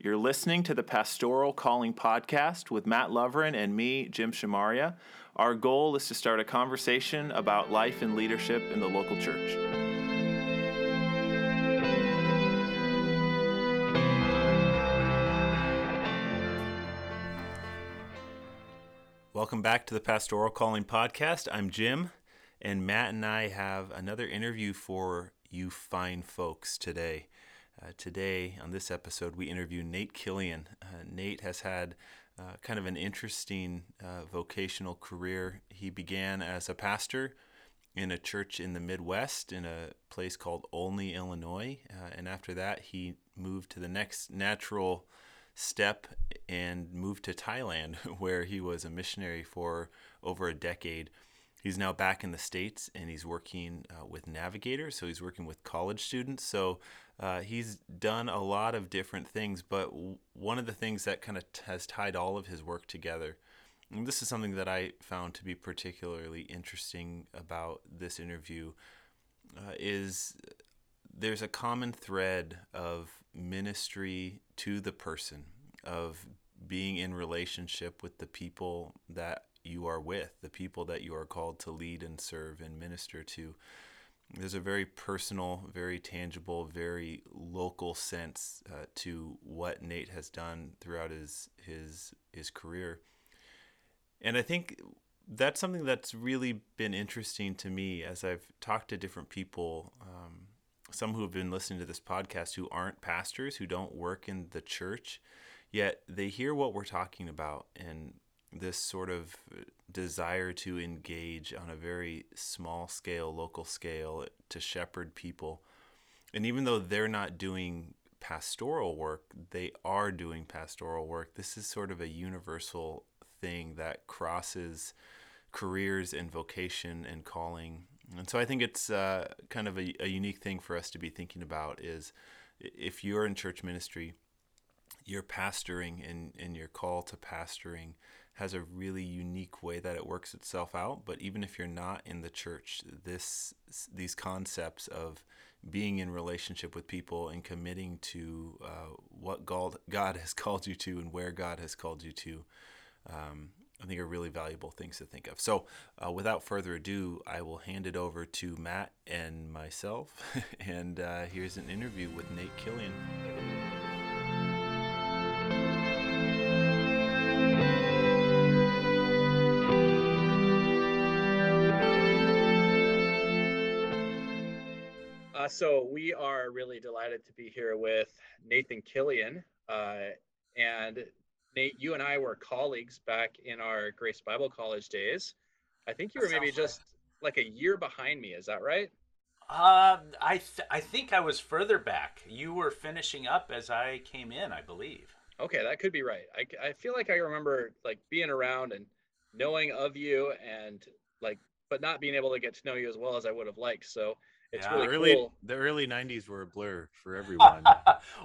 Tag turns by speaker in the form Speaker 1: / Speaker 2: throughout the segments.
Speaker 1: You're listening to the Pastoral Calling Podcast with Matt Loverin and me, Jim Shamaria. Our goal is to start a conversation about life and leadership in the local church. Welcome back to the Pastoral Calling Podcast. I'm Jim, and Matt and I have another interview for you fine folks today. Uh, today, on this episode, we interview Nate Killion. Uh, Nate has had uh, kind of an interesting uh, vocational career. He began as a pastor in a church in the Midwest in a place called Olney, Illinois. Uh, and after that, he moved to the next natural step and moved to Thailand, where he was a missionary for over a decade. He's now back in the States and he's working uh, with Navigator. So he's working with college students. So uh, he's done a lot of different things, but one of the things that kind of has tied all of his work together, and this is something that I found to be particularly interesting about this interview, uh, is there's a common thread of ministry to the person, of being in relationship with the people that you are with, the people that you are called to lead and serve and minister to there's a very personal, very tangible, very local sense uh, to what Nate has done throughout his his his career, and I think that's something that's really been interesting to me as I've talked to different people. Um, some who have been listening to this podcast who aren't pastors, who don't work in the church, yet they hear what we're talking about and this sort of desire to engage on a very small scale, local scale, to shepherd people. And even though they're not doing pastoral work, they are doing pastoral work. This is sort of a universal thing that crosses careers and vocation and calling. And so I think it's uh, kind of a, a unique thing for us to be thinking about is if you're in church ministry, you're pastoring and, and your call to pastoring has a really unique way that it works itself out. But even if you're not in the church, this these concepts of being in relationship with people and committing to uh, what God God has called you to and where God has called you to, um, I think are really valuable things to think of. So, uh, without further ado, I will hand it over to Matt and myself, and uh, here's an interview with Nate Killion.
Speaker 2: So we are really delighted to be here with Nathan Killion. Uh, and Nate, you and I were colleagues back in our Grace Bible College days. I think you were maybe just like a year behind me. Is that right?
Speaker 3: Uh, I th- I think I was further back. You were finishing up as I came in, I believe.
Speaker 2: Okay, that could be right. I, I feel like I remember like being around and knowing of you and like, but not being able to get to know you as well as I would have liked. So it's yeah, really
Speaker 1: early,
Speaker 2: cool.
Speaker 1: The early '90s were a blur for everyone.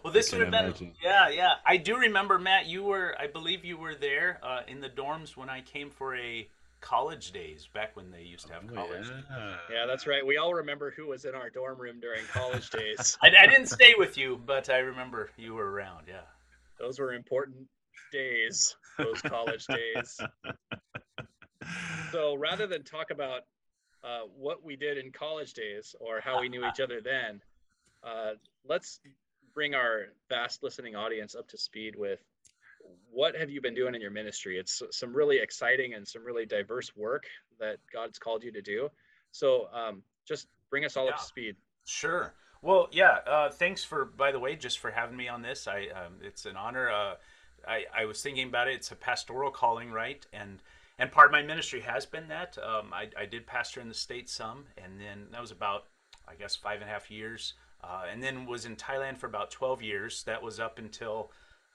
Speaker 3: well, this would have been imagine. yeah, yeah. I do remember Matt. You were, I believe, you were there uh, in the dorms when I came for a college days back when they used to have oh, college.
Speaker 2: Yeah. yeah. that's right. We all remember who was in our dorm room during college days.
Speaker 3: I, I didn't stay with you, but I remember you were around. Yeah,
Speaker 2: those were important days. Those college days. So rather than talk about uh, what we did in college days or how we knew each other then, uh, let's bring our vast listening audience up to speed with what have you been doing in your ministry? It's some really exciting and some really diverse work that God's called you to do. So um, just bring us all yeah. up to speed.
Speaker 3: Sure. Well, yeah. Uh, thanks for, by the way, just for having me on this. I um, it's an honor. Uh, I, I was thinking about it. It's a pastoral calling, right? And and part of my ministry has been that. Um, I, I, did pastor in the States some, and then that was about, I guess, five and a half years. Uh, and then was in Thailand for about 12 years. That was up until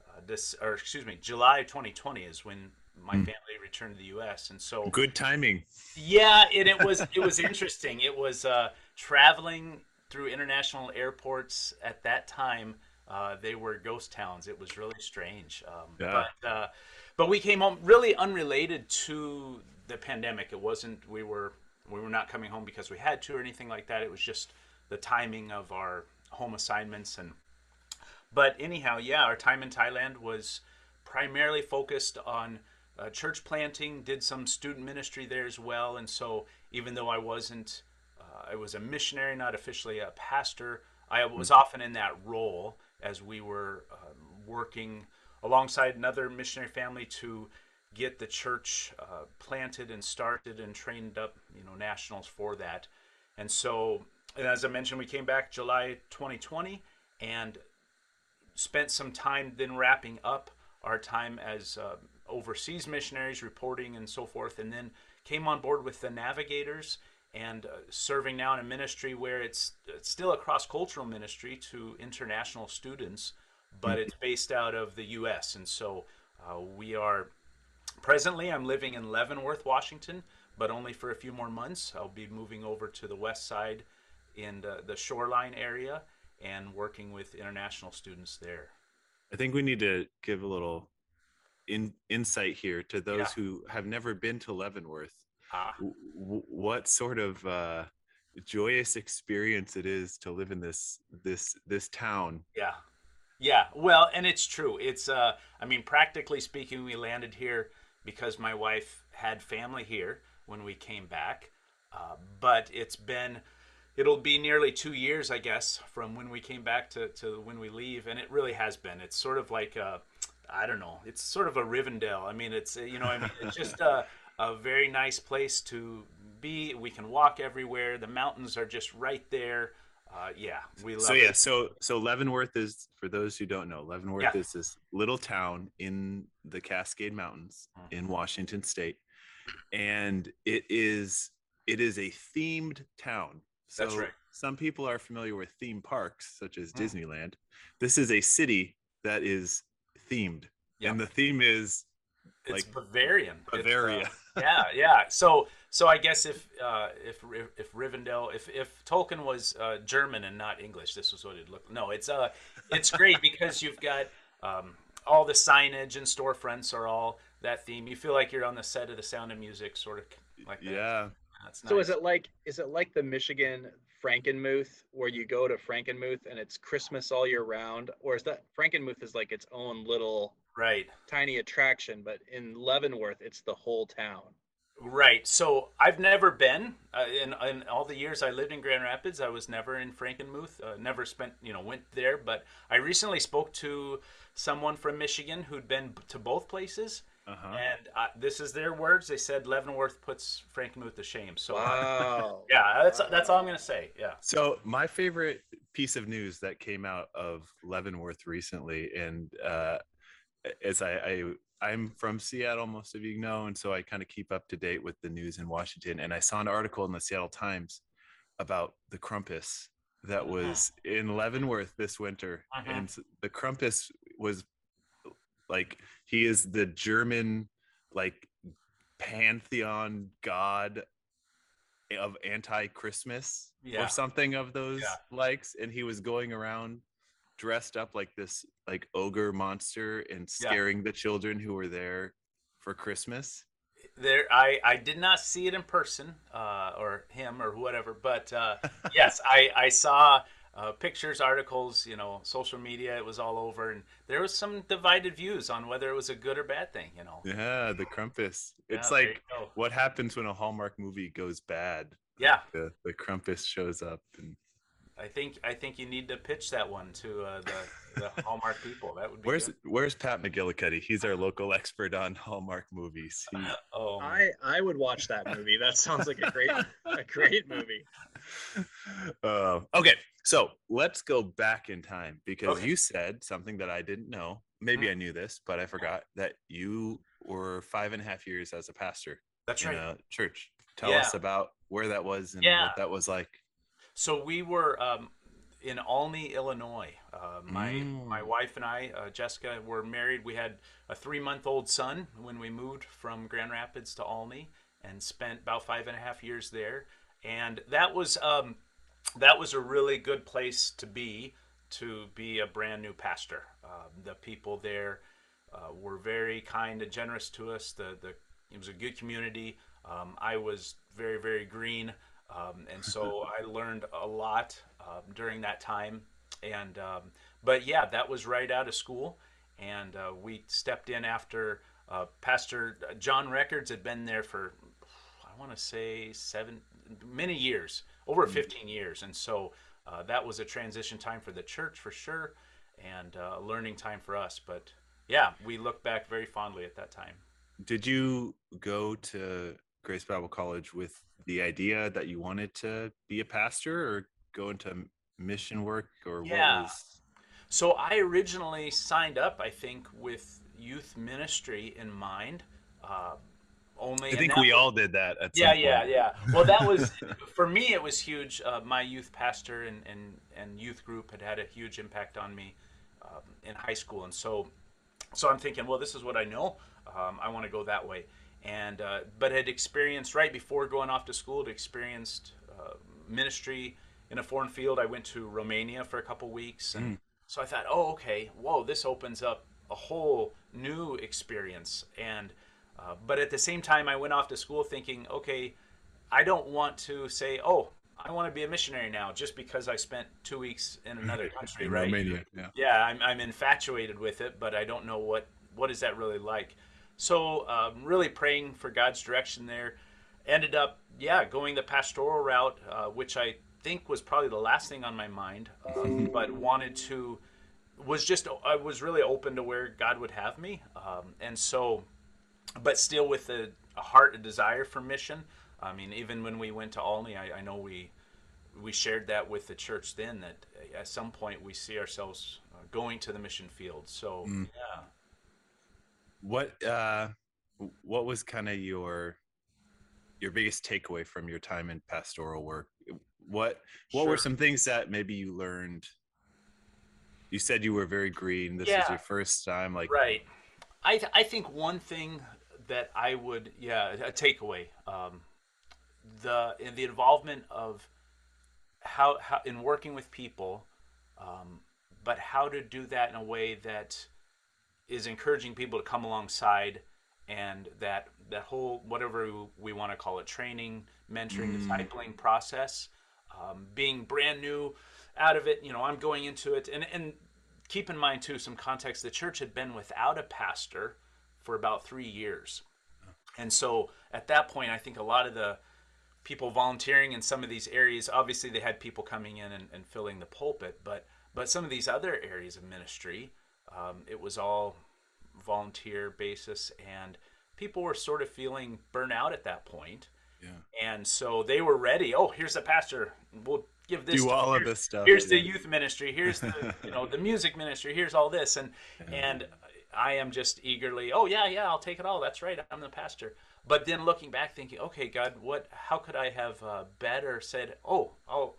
Speaker 3: uh, this, or excuse me, July 2020 is when my mm. family returned to the U.S. And so
Speaker 1: good timing.
Speaker 3: Yeah, and it was it was interesting. It was uh, traveling through international airports at that time. Uh, they were ghost towns. It was really strange. Um, yeah. But uh, but we came home really unrelated to the pandemic. It wasn't we were we were not coming home because we had to or anything like that. It was just the timing of our home assignments and but anyhow, yeah, our time in Thailand was primarily focused on uh, church planting. Did some student ministry there as well, and so even though I wasn't, uh, I was a missionary, not officially a pastor. I was often in that role as we were um, working alongside another missionary family to get the church uh, planted and started and trained up, you know, nationals for that. And so, and as I mentioned, we came back July 2020 and spent some time then wrapping up our time as uh, overseas missionaries, reporting and so forth, and then came on board with the Navigators and uh, serving now in a ministry where it's, it's still a cross cultural ministry to international students, but it's based out of the U.S. And so uh, we are presently, I'm living in Leavenworth, Washington, but only for a few more months. I'll be moving over to the west side in the, the shoreline area and working with international students there.
Speaker 1: I think we need to give a little in, insight here to those
Speaker 3: Yeah.
Speaker 1: who have never been to Leavenworth.
Speaker 3: Ah,
Speaker 1: w- what sort of uh, joyous experience it is to live in this this this town.
Speaker 3: Yeah. Yeah. Well, and it's true. It's uh I mean practically speaking we landed here because my wife had family here when we came back. Uh, but it's been it'll be nearly 2 years I guess from when we came back to to when we leave and it really has been. It's sort of like uh I don't know. It's sort of a Rivendell. I mean, it's you know, I mean, it's just a a very nice place to be. We can walk everywhere. The mountains are just right there. Uh, yeah, we love
Speaker 1: So
Speaker 3: it.
Speaker 1: yeah, so so Leavenworth is for those who don't know, Leavenworth
Speaker 3: Yeah.
Speaker 1: is this little town in the Cascade Mountains
Speaker 3: Mhm.
Speaker 1: in Washington State, and it is it is a themed town. So
Speaker 3: That's right.
Speaker 1: Some people are familiar with theme parks such as
Speaker 3: Mm.
Speaker 1: Disneyland. This is a city that is themed,
Speaker 3: Yeah.
Speaker 1: and the theme is
Speaker 3: It's
Speaker 1: like
Speaker 3: Bavarian. It's, uh, yeah, yeah. So, so I guess if uh, if if Rivendell, if if Tolkien was uh, German and not English, this was what it looked. No, it's uh, it's great because you've got um, all the signage and storefronts are all that theme. You feel like you're on the set of The Sound of Music, sort of like that.
Speaker 1: yeah.
Speaker 3: That's nice.
Speaker 2: So is it like is it like the Michigan Frankenmuth where you go to Frankenmuth and it's Christmas all year round, or is that Frankenmuth is like its own little
Speaker 3: right?
Speaker 2: tiny attraction, but in Leavenworth it's the whole town.
Speaker 3: Right. So I've never been uh, in in all the years I lived in Grand Rapids. I was never in Frankenmuth. Uh, never spent you know went there. But I recently spoke to someone from Michigan who'd been to both places,
Speaker 1: Uh-huh.
Speaker 3: and uh, this is their words. They said Leavenworth puts Frankenmuth to shame. So
Speaker 2: Wow.
Speaker 3: yeah, that's that's all I'm gonna say. Yeah.
Speaker 1: So my favorite piece of news that came out of Leavenworth recently, and uh, as I, I I'm from Seattle, most of you know, and so I kind of keep up to date with the news in Washington. And I saw an article in the Seattle Times about the Krampus that was in Leavenworth this winter,
Speaker 3: Mhm.
Speaker 1: and the Krampus was like he is the German like pantheon god of anti-Christmas
Speaker 3: Yeah.
Speaker 1: or something of those
Speaker 3: Yeah.
Speaker 1: likes, and he was going around dressed up like this like ogre monster and
Speaker 3: Yeah.
Speaker 1: scaring the children who were there for Christmas.
Speaker 3: There, I, I did not see it in person, uh, or him, or whatever. But uh, yes, I, I saw uh, pictures, articles, you know, social media. It was all over, and there was some divided views on whether it was a good or bad thing. You know,
Speaker 1: Yeah, the Krampus. It's
Speaker 3: Yeah,
Speaker 1: like what happens when a Hallmark movie goes bad.
Speaker 3: yeah.
Speaker 1: The the Krampus shows up and
Speaker 3: I think I think you need to pitch that one to uh, the the Hallmark people. That would be
Speaker 1: where's
Speaker 3: good.
Speaker 1: where's Pat McGillicuddy? He's our local expert on Hallmark movies. He-
Speaker 3: Oh.
Speaker 2: I I would watch that movie. That sounds like a great a great movie.
Speaker 1: uh, okay, so let's go back in time because
Speaker 3: Okay.
Speaker 1: you said something that I didn't know. Maybe
Speaker 3: Mhm.
Speaker 1: I knew this, but I forgot that you were five and a half years as a pastor
Speaker 3: that's
Speaker 1: in
Speaker 3: right.
Speaker 1: a church. Tell
Speaker 3: Yeah.
Speaker 1: us about where that was and
Speaker 3: Yeah.
Speaker 1: what that was like.
Speaker 3: So we were um, in Olney, Illinois. Uh, my my
Speaker 1: Mm.
Speaker 3: wife and I, uh, Jessica, were married. We had a three month old son when we moved from Grand Rapids to Olney, and spent about five and a half years there. And that was um, that was a really good place to be to be a brand new pastor. Um, the people there uh, were very kind and generous to us. The the it was a good community. Um, I was very very green, um, and so I learned a lot um, during that time. And um, but yeah, that was right out of school, and uh, we stepped in after uh, Pastor John Records had been there for I want to say seven many years, over
Speaker 1: Mm.
Speaker 3: 15 years, and so uh, that was a transition time for the church for sure, and uh, a learning time for us. But yeah, we look back very fondly at that time.
Speaker 1: Did you go to Grace Bible College with the idea that you wanted to be a pastor or go into mission work or
Speaker 3: Yeah.
Speaker 1: what was
Speaker 3: So I originally signed up, I think, with youth ministry in mind. Uh, only
Speaker 1: I think we
Speaker 3: was-
Speaker 1: all did that at
Speaker 3: Yeah, yeah, yeah. Well, that was for me. It was huge. Uh, my youth pastor and, and and youth group had had a huge impact on me um, in high school, and so so I'm thinking, well, this is what I know. Um, I want to go that way, and uh, but had experienced right before going off to school, had experienced uh, ministry in a foreign field. I went to Romania for a couple weeks, and so I thought, oh, okay, whoa, this opens up a whole new experience, and uh, but at the same time, I went off to school thinking, okay, I don't want to say, oh, I want to be a missionary now just because I spent two weeks in another country,
Speaker 1: In
Speaker 3: right?
Speaker 1: Romania, yeah.
Speaker 3: yeah I'm, I'm infatuated with it but i don't know what what is that really like so um, really praying for god's direction there. Ended up yeah going the pastoral route uh, which i think was probably the last thing on my mind um, but wanted to was just i was really open to where god would have me um, and so but still with a, a heart a desire for mission. I mean even when we went to Olney i, I know we we shared that with the church then that at some point we see ourselves uh, going to the mission field. So yeah
Speaker 1: What uh what was kind of your your biggest takeaway from your time in pastoral work? What what were some things that maybe you learned? You said you were very green. This
Speaker 3: Yeah.
Speaker 1: was your first time like
Speaker 3: right I, th- I think one thing that i would yeah a takeaway um, the in the involvement of how, how in working with people um, but how to do that in a way that is encouraging people to come alongside and that that whole whatever we want to call it training mentoring discipling process um, being brand new out of it you know i'm going into it. And and keep in mind too some context the church had been without a pastor for about three years. And so at that point i think a lot of the people volunteering in some of these areas obviously they had people coming in and, and filling the pulpit but but some of these other areas of ministry um, it was all volunteer basis and people were sort of feeling burnout at that point.
Speaker 1: Yeah.
Speaker 3: and so they were ready oh here's the pastor. We'll give this
Speaker 1: Do all of this stuff,
Speaker 3: here's the youth ministry. Here's the you know the music ministry. Here's all this. And and i am just eagerly oh yeah yeah i'll take it all. That's right. I'm the pastor. But then looking back thinking okay god what how could i have uh, better said oh oh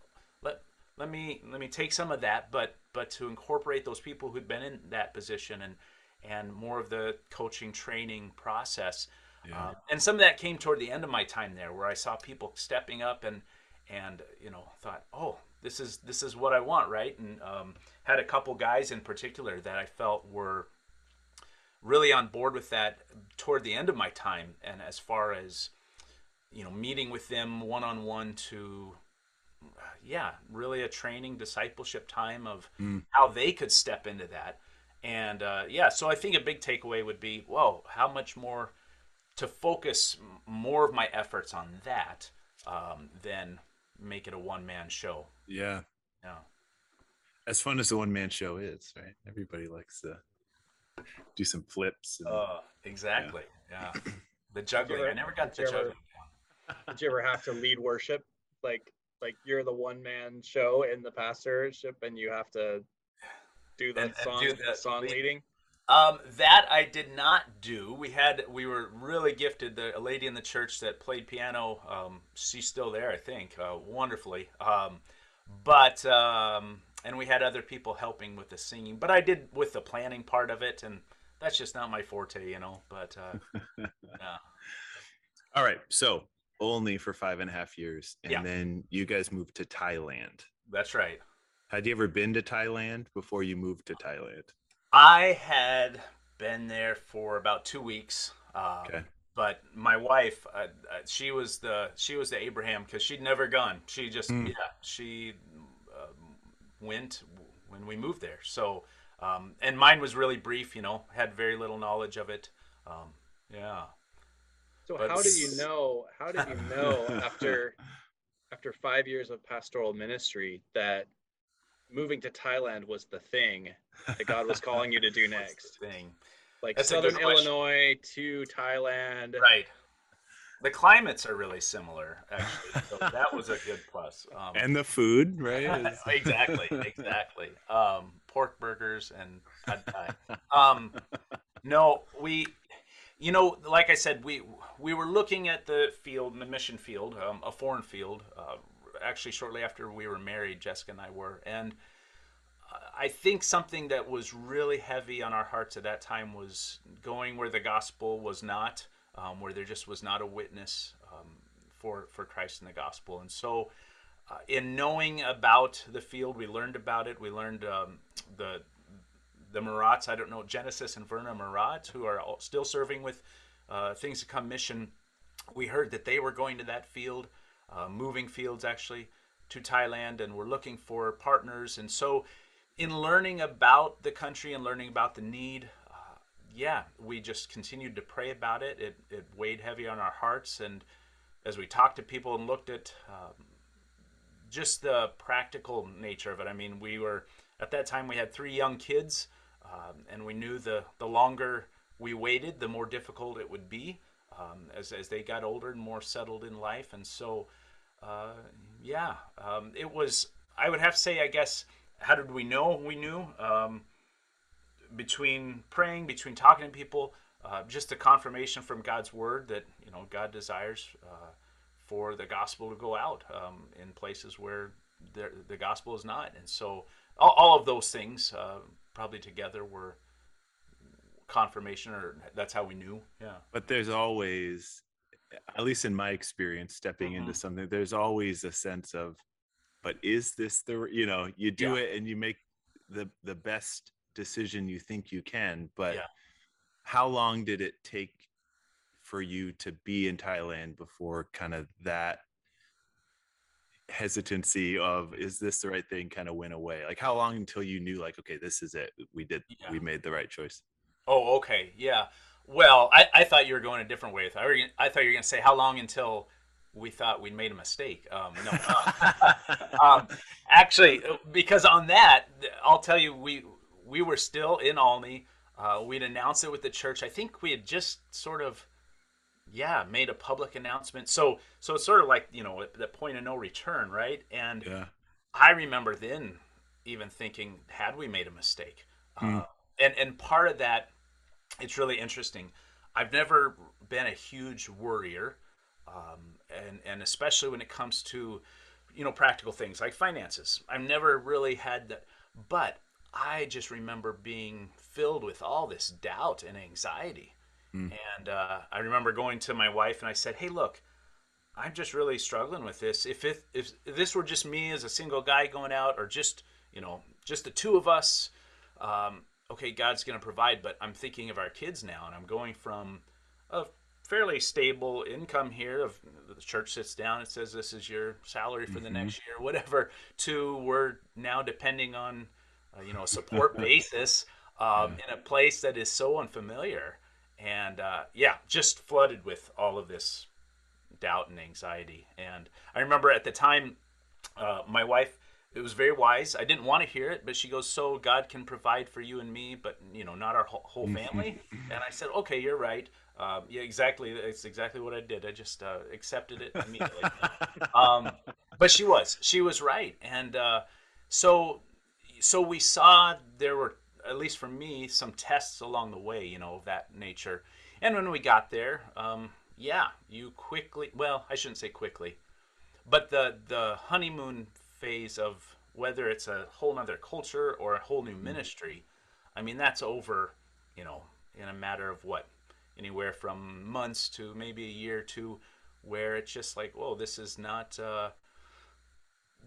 Speaker 3: let me let me take some of that but but to incorporate those people who'd been in that position and and more of the coaching training process.
Speaker 1: Yeah.
Speaker 3: um, and some of that came toward the end of my time there where i saw people stepping up and and you know thought oh this is this is what i want right? And um, had a couple guys in particular that i felt were really on board with that toward the end of my time. And as far as you know meeting with them one on one to yeah really a training discipleship time of how they could step into that and uh, yeah so i think a big takeaway would be whoa how much more to focus more of my efforts on that um, than make it a one-man show
Speaker 1: Yeah.
Speaker 3: yeah
Speaker 1: As fun as the one man show is, right? Everybody likes to do some flips. And,
Speaker 3: uh, exactly yeah the juggling i never got
Speaker 2: did
Speaker 3: the juggling.
Speaker 2: Did you ever have to lead worship? Like like you're the one man show in the pastorship and you have to do the
Speaker 3: And- and
Speaker 2: song
Speaker 3: do the
Speaker 2: song
Speaker 3: lead-
Speaker 2: leading?
Speaker 3: Um, that I did not do. We had we were really gifted. The a lady in the church that played piano. Um, she's still there, I think, uh, wonderfully. Um, but um, and we had other people helping with the singing. But I did with the planning part of it, and that's just not my forte, you know. But uh, yeah.
Speaker 1: All right. So only for five and a half years. And
Speaker 3: Yeah.
Speaker 1: then you guys moved to Thailand.
Speaker 3: that's right.
Speaker 1: Had you ever been to Thailand before you moved to Thailand?
Speaker 3: I had been there for about two weeks. Um,
Speaker 1: Okay.
Speaker 3: But my wife, uh, uh, she was the she was the Abraham because she'd never gone. She just
Speaker 1: Hmm.
Speaker 3: yeah she uh, went when we moved there. So, um, and mine was really brief. You know, had very little knowledge of it. Um, yeah.
Speaker 2: So
Speaker 3: But
Speaker 2: how did you know? How did you know after after five years of pastoral ministry that moving to Thailand was the thing that God was calling you to do
Speaker 3: What's the
Speaker 2: next?
Speaker 3: thing?
Speaker 2: Like
Speaker 3: That's
Speaker 2: Southern. Illinois to Thailand.
Speaker 3: Right. The climates are really similar, actually. So that was a good plus. Um,
Speaker 1: And the food, right? is-
Speaker 3: exactly, exactly. Um, pork burgers and pad thai. Um, no, we, you know, like I said, we we were looking at the field, the mission field, um, a foreign field. Uh, actually, shortly after we were married, Jessica and I were, and I think something that was really heavy on our hearts at that time was going where the gospel was not, um, where there just was not a witness um, for for Christ and the gospel, and so. Uh, in knowing about the field, we learned about it. We learned um, the the Marats. I don't know Genesis and Verna Marat, who are still serving with uh, Things to Come mission. We heard that they were going to that field, uh, moving fields actually to Thailand, and were looking for partners. And so, in learning about the country and learning about the need, uh, yeah, we just continued to pray about it. It it weighed heavy on our hearts, and as we talked to people and looked at um, just the practical nature of it. I mean, we were at that time we had three young kids, um, and we knew the the longer we waited, the more difficult it would be um, as as they got older and more settled in life. And so, uh, yeah, um, it was. I would have to say, I guess, how did we know? We knew um, between praying, between talking to people, uh, just a confirmation from God's word that you know God desires. Uh, for the gospel to go out um, in places where the, the gospel is not. And so all, all of those things uh, probably together were confirmation, or that's how we knew. Yeah.
Speaker 1: but there's always at least in my experience stepping into
Speaker 3: Mhm.
Speaker 1: something there's always a sense of but is this the you know you do
Speaker 3: Yeah.
Speaker 1: it and you make the the best decision you think you can but
Speaker 3: Yeah.
Speaker 1: how long did it take for you to be in Thailand before kind of that hesitancy of is this the right thing kind of went away like how long until you knew like okay this is it we did
Speaker 3: Yeah.
Speaker 1: we made the right choice
Speaker 3: Oh, okay. Yeah. Well, I, I thought you were going a different way. I thought, you were gonna- I thought you were going to say how long until we thought we'd made a mistake. Um, no. uh, um, actually, because on that, I'll tell you, we we were still in Olney. Uh, we'd announced it with the church. I think we had just sort of, yeah, made a public announcement. So so it's sort of like you know the point of no return, right? And
Speaker 1: yeah
Speaker 3: I remember then even thinking, had we made a mistake? Uh, and and part of that, it's really interesting. I've never been a huge worrier, um, and and especially when it comes to, you know, practical things like finances. I've never really had that, but I just remember being filled with all this doubt and anxiety. And uh, I remember going to my wife and I said, "Hey, look, I'm just really struggling with this. If it, if, if this were just me as a single guy going out, or just you know just the two of us, um, okay, God's going to provide. But I'm thinking of our kids now, and I'm going from a fairly stable income here. Of the church sits down and says this is your salary for the next year, whatever. To we're now depending on uh, you know a support basis um, in a place that is so unfamiliar, and uh, yeah, just flooded with all of this doubt and anxiety. And I remember at the time, uh, my wife, it was very wise. I didn't want to hear it, but she goes, "So God can provide for you and me, but you know, not our whole, whole family." and I said, "Okay, you're right. Um, yeah, exactly. It's exactly what I did. I just uh, accepted it immediately." um, but she was, she was right, and uh, so, so we saw there were at least for me some tests along the way, you know, of that nature. And when we got there, um, yeah, you quickly, well, I shouldn't say quickly, but the the honeymoon phase of whether it's a whole nother culture or a whole new ministry, I mean that's over, you know, in a matter of what, anywhere from months to maybe a year or two, where it's just like, whoa, this is not, uh,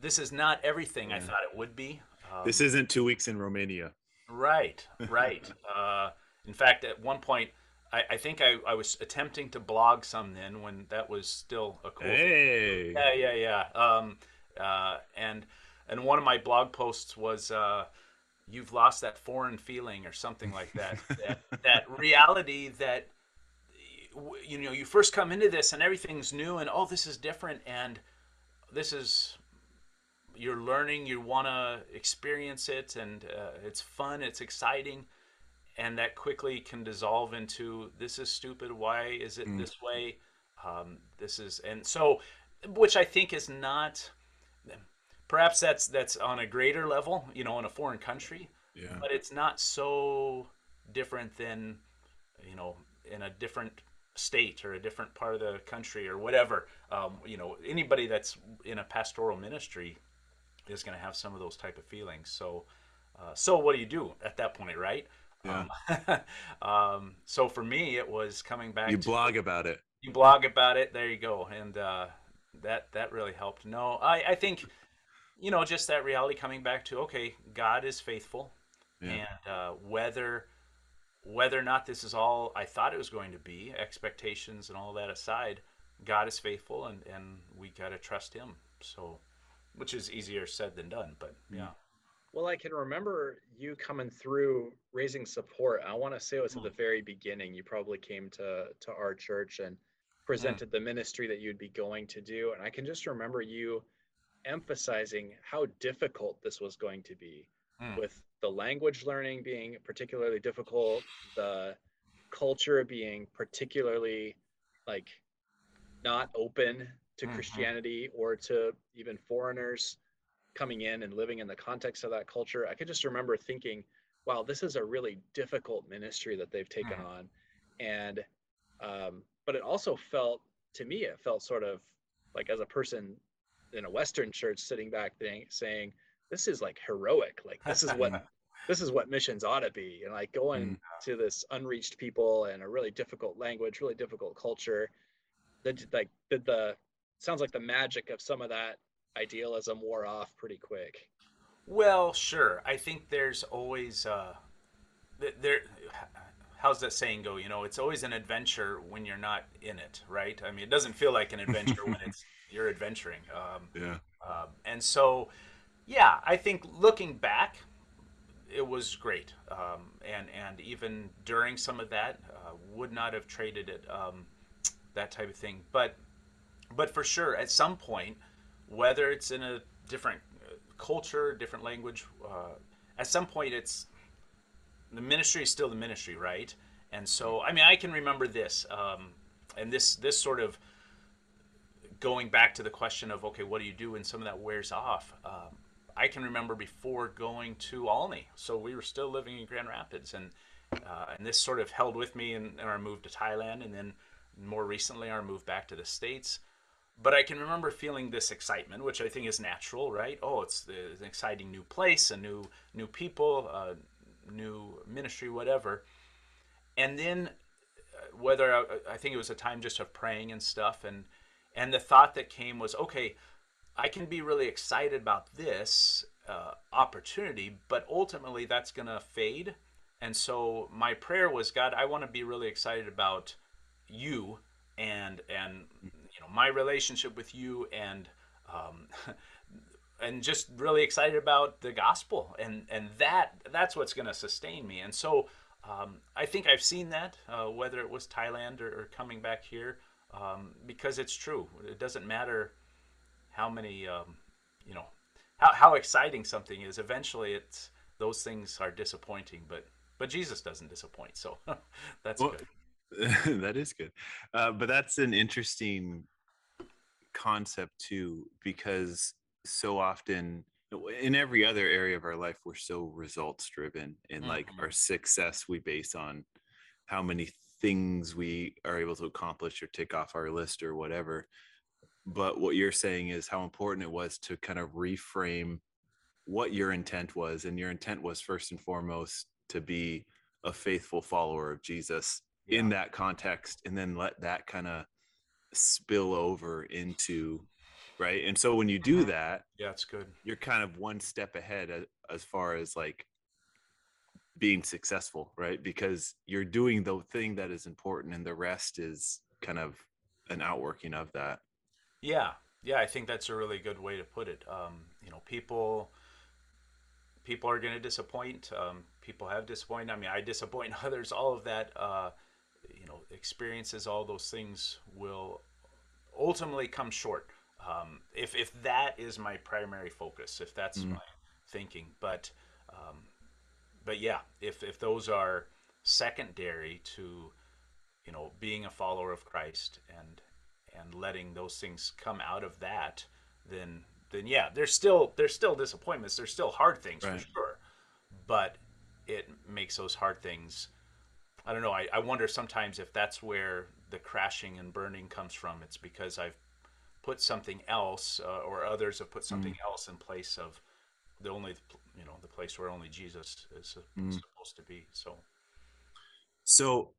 Speaker 3: this is not everything I thought it would be. Um,
Speaker 1: this isn't two weeks in romania
Speaker 3: Right, right. uh, in fact, at one point, I, I think I, I was attempting to blog some then when that was still a cool thing.
Speaker 1: hey
Speaker 3: Yeah, yeah, yeah. Um, uh, and and one of my blog posts was uh, you've lost that foreign feeling or something like that. that, that reality that you know you first come into this and everything's new and oh this is different and this is you're learning you want to experience it and uh, it's fun it's exciting and that quickly can dissolve into this is stupid why is it mm. this way um, this is and so which i think is not perhaps that's that's on a greater level you know in a foreign country yeah. but it's not so different than you know in a different state or a different part of the country or whatever um, you know anybody that's in a pastoral ministry is going to have some of those type of feelings. So uh, so what do you do at that point right? Yeah. Um, um, so for me it was coming back
Speaker 1: you blog about it.
Speaker 3: You blog about it. There you go. And uh, that that really helped. No I, I think you know just that reality coming back to okay god is faithful. Yeah. and uh, whether whether or not this is all I thought it was going to be, expectations and all that aside, God is faithful and, and we got to trust Him. So, which is easier said than done, but mm. yeah.
Speaker 2: Well, I can remember you coming through raising support. I want to say it was at the very beginning. You probably came to to our church and presented mm. the ministry that you'd be going to do, and I can just remember you emphasizing how difficult this was going to be mm. with the language learning being particularly difficult, the culture being particularly like not open to mm-hmm. Christianity or to even foreigners coming in and living in the context of that culture. I could just remember thinking, wow, this is a really difficult ministry that they've taken mm-hmm. on. And, um, but it also felt, to me, it felt sort of like as a person in a Western church sitting back there saying, this is like heroic. Like this is what this is what missions ought to be and like going mm. to this unreached people and a really difficult language really difficult culture that like did the sounds like the magic of some of that idealism wore off pretty quick.
Speaker 3: Well sure. I think there's always uh there how's that saying go? You know it's always an adventure when you're not in it right? I mean it doesn't feel like an adventure when it's you're adventuring um
Speaker 1: yeah.
Speaker 3: um, and so yeah i think looking back it was great, um, and and even during some of that, uh, would not have traded it, um, that type of thing. But but for sure, at some point, whether it's in a different uh, culture, different language, uh, at some point, it's the ministry is still the ministry, right? And so, I mean, I can remember this, um, and this this sort of going back to the question of okay, what do you do when some of that wears off? Um, I can remember before going to Olney. So we were still living in Grand Rapids, and uh, and this sort of held with me in, in, our move to Thailand, and then more recently our move back to the states. But I can remember feeling this excitement, which I think is natural, right? Oh, it's, it's an exciting new place, a new new people, uh, new ministry, whatever. And then uh, whether I, I think it was a time just of praying and stuff, and and the thought that came was, okay I can be really excited about this uh, opportunity, but ultimately that's going to fade. And so my prayer was, God, I want to be really excited about you and and know my relationship with you and um, and just really excited about the gospel. And and that that's what's going to sustain me. And so um, I think I've seen that uh, whether it was Thailand or, or coming back here um, because it's true. It doesn't matter how many um, you know how, how exciting something is. Eventually it's those things are disappointing but but jesus doesn't disappoint. So that's well,
Speaker 1: good. that is good. Uh, but that's an interesting concept too because so often in every other area of our life we're so results driven and mm-hmm. like our success we base on how many things we are able to accomplish or tick off our list or whatever but what you're saying is how important it was to kind of reframe what your intent was and your intent was first and foremost to be a faithful follower of jesus yeah. in that context and then let that kind of spill over into right and so when you do mm-hmm. that
Speaker 3: yeah it's good
Speaker 1: you're kind of one step ahead as, as far as like being successful right because you're doing the thing that is important and the rest is kind of an outworking of that
Speaker 3: yeah, yeah, I think that's a really good way to put it. Um, you know, people people are going to disappoint. Um, people have disappointed. I mean, I disappoint others. All of that, uh, experiences, all those things will ultimately come short. Um, if if that is my primary focus, if that's mm. my thinking, but um, but yeah, if if those are secondary to you know being a follower of Christ and and letting those things come out of that, then then yeah, there's still there's still disappointments. There's still hard things right. for sure, but it makes those hard things. I don't know. I, I wonder sometimes if that's where the crashing and burning comes from. It's because I've put something else, uh, or others have put something mm. else in place of the only you know the place where only Jesus is mm. supposed to be. So,
Speaker 1: so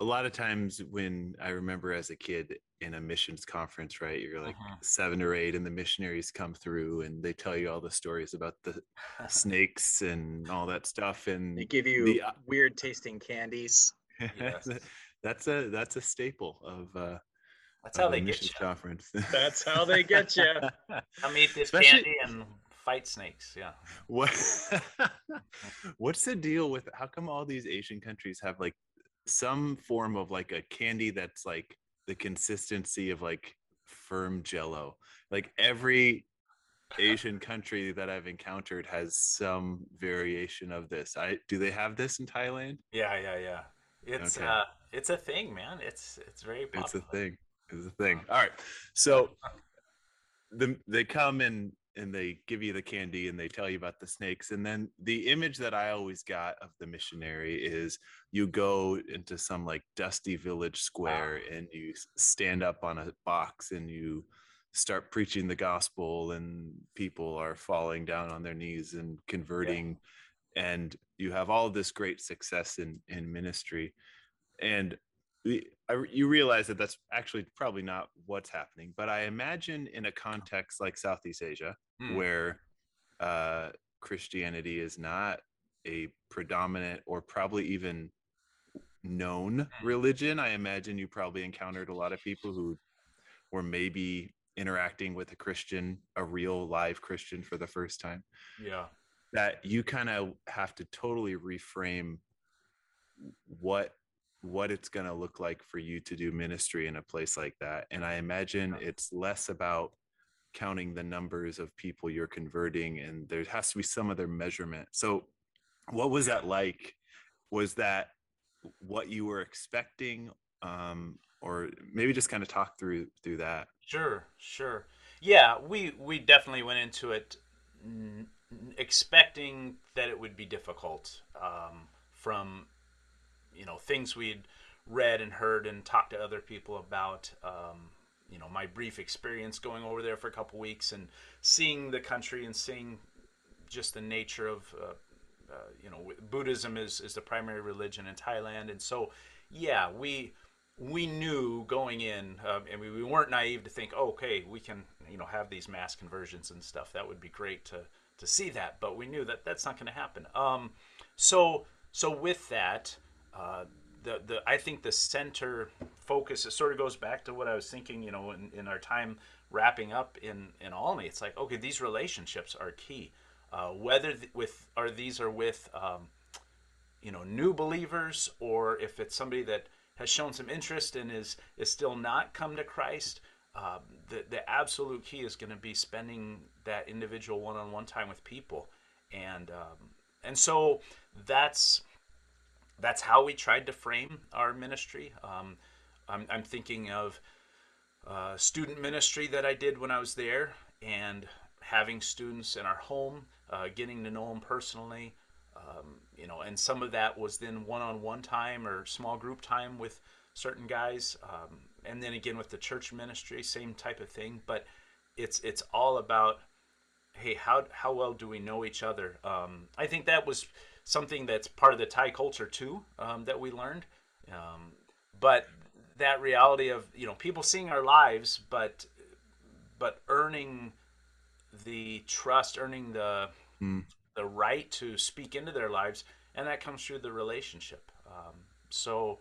Speaker 1: a lot of times when I remember as a kid in a missions conference, right? You're like uh-huh. seven or eight, and the missionaries come through and they tell you all the stories about the snakes and all that stuff, and
Speaker 2: they give you the, uh, weird tasting candies.
Speaker 1: Yes. that's a that's a staple of uh,
Speaker 3: that's how they get you.
Speaker 1: Conference.
Speaker 2: That's how they get you.
Speaker 3: Come eat this Especially, candy and fight snakes. Yeah.
Speaker 1: What? What's the deal with? How come all these Asian countries have like some form of like a candy that's like the consistency of like firm jello. Like every Asian country that I've encountered has some variation of this. I do they have this in Thailand?
Speaker 3: Yeah, yeah, yeah. It's okay. uh it's a thing, man. It's it's very popular.
Speaker 1: It's a thing. It's a thing. All right. So the they come and and they give you the candy and they tell you about the snakes and then the image that i always got of the missionary is you go into some like dusty village square wow. and you stand up on a box and you start preaching the gospel and people are falling down on their knees and converting yeah. and you have all this great success in in ministry and eh, I, you realize that that's actually probably not what's happening but i imagine in a context like southeast asia hmm. where uh, christianity is not a predominant or probably even known hmm. religion i imagine you probably encountered a lot of people who were maybe interacting with a christian a real live christian for the first time
Speaker 3: yeah
Speaker 1: that you kind of have to totally reframe what what it's going to look like for you to do ministry in a place like that. And I imagine it's less about counting the numbers of people you're converting and there has to be some other measurement. So what was that like? Was that what you were expecting? Um, or maybe just kind of talk through through that.
Speaker 3: Sure, sure. Yeah, we we definitely went into it n- expecting that it would be difficult um, from you know things we'd read and heard and talked to other people about. Um, you know my brief experience going over there for a couple weeks and seeing the country and seeing just the nature of uh, uh, you know Buddhism is is the primary religion in Thailand, and so yeah, we we knew going in, uh, and we, we weren't naive to think, oh, okay, we can you know have these mass conversions and stuff. That would be great to to see that, but we knew that that's not going to happen. Um, so so with that, uh, the the I think the center focus it sort of goes back to what I was thinking. You know, in, in our time wrapping up in in Olney, it's like okay, these relationships are key. Uh, whether th- with or these are with um, you know new believers or if it's somebody that has shown some interest and is is still not come to Christ. Uh, the the absolute key is going to be spending that individual one-on-one time with people, and um, and so that's that's how we tried to frame our ministry. Um, I'm, I'm, thinking of uh, student ministry that I did when I was there and having students in our home, uh, getting to know them personally. Um, you know, and some of that was then one-on-one time or small group time with certain guys, um, and then again with the church ministry, same type of thing. But it's it's all about, hey, how how well do we know each other? Um, I think that was something that's part of the Thai culture too um, that we learned. Um, but that reality of you know people seeing our lives, but but earning the trust, earning the mm. the right to speak into their lives, and that comes through the relationship. Um, so,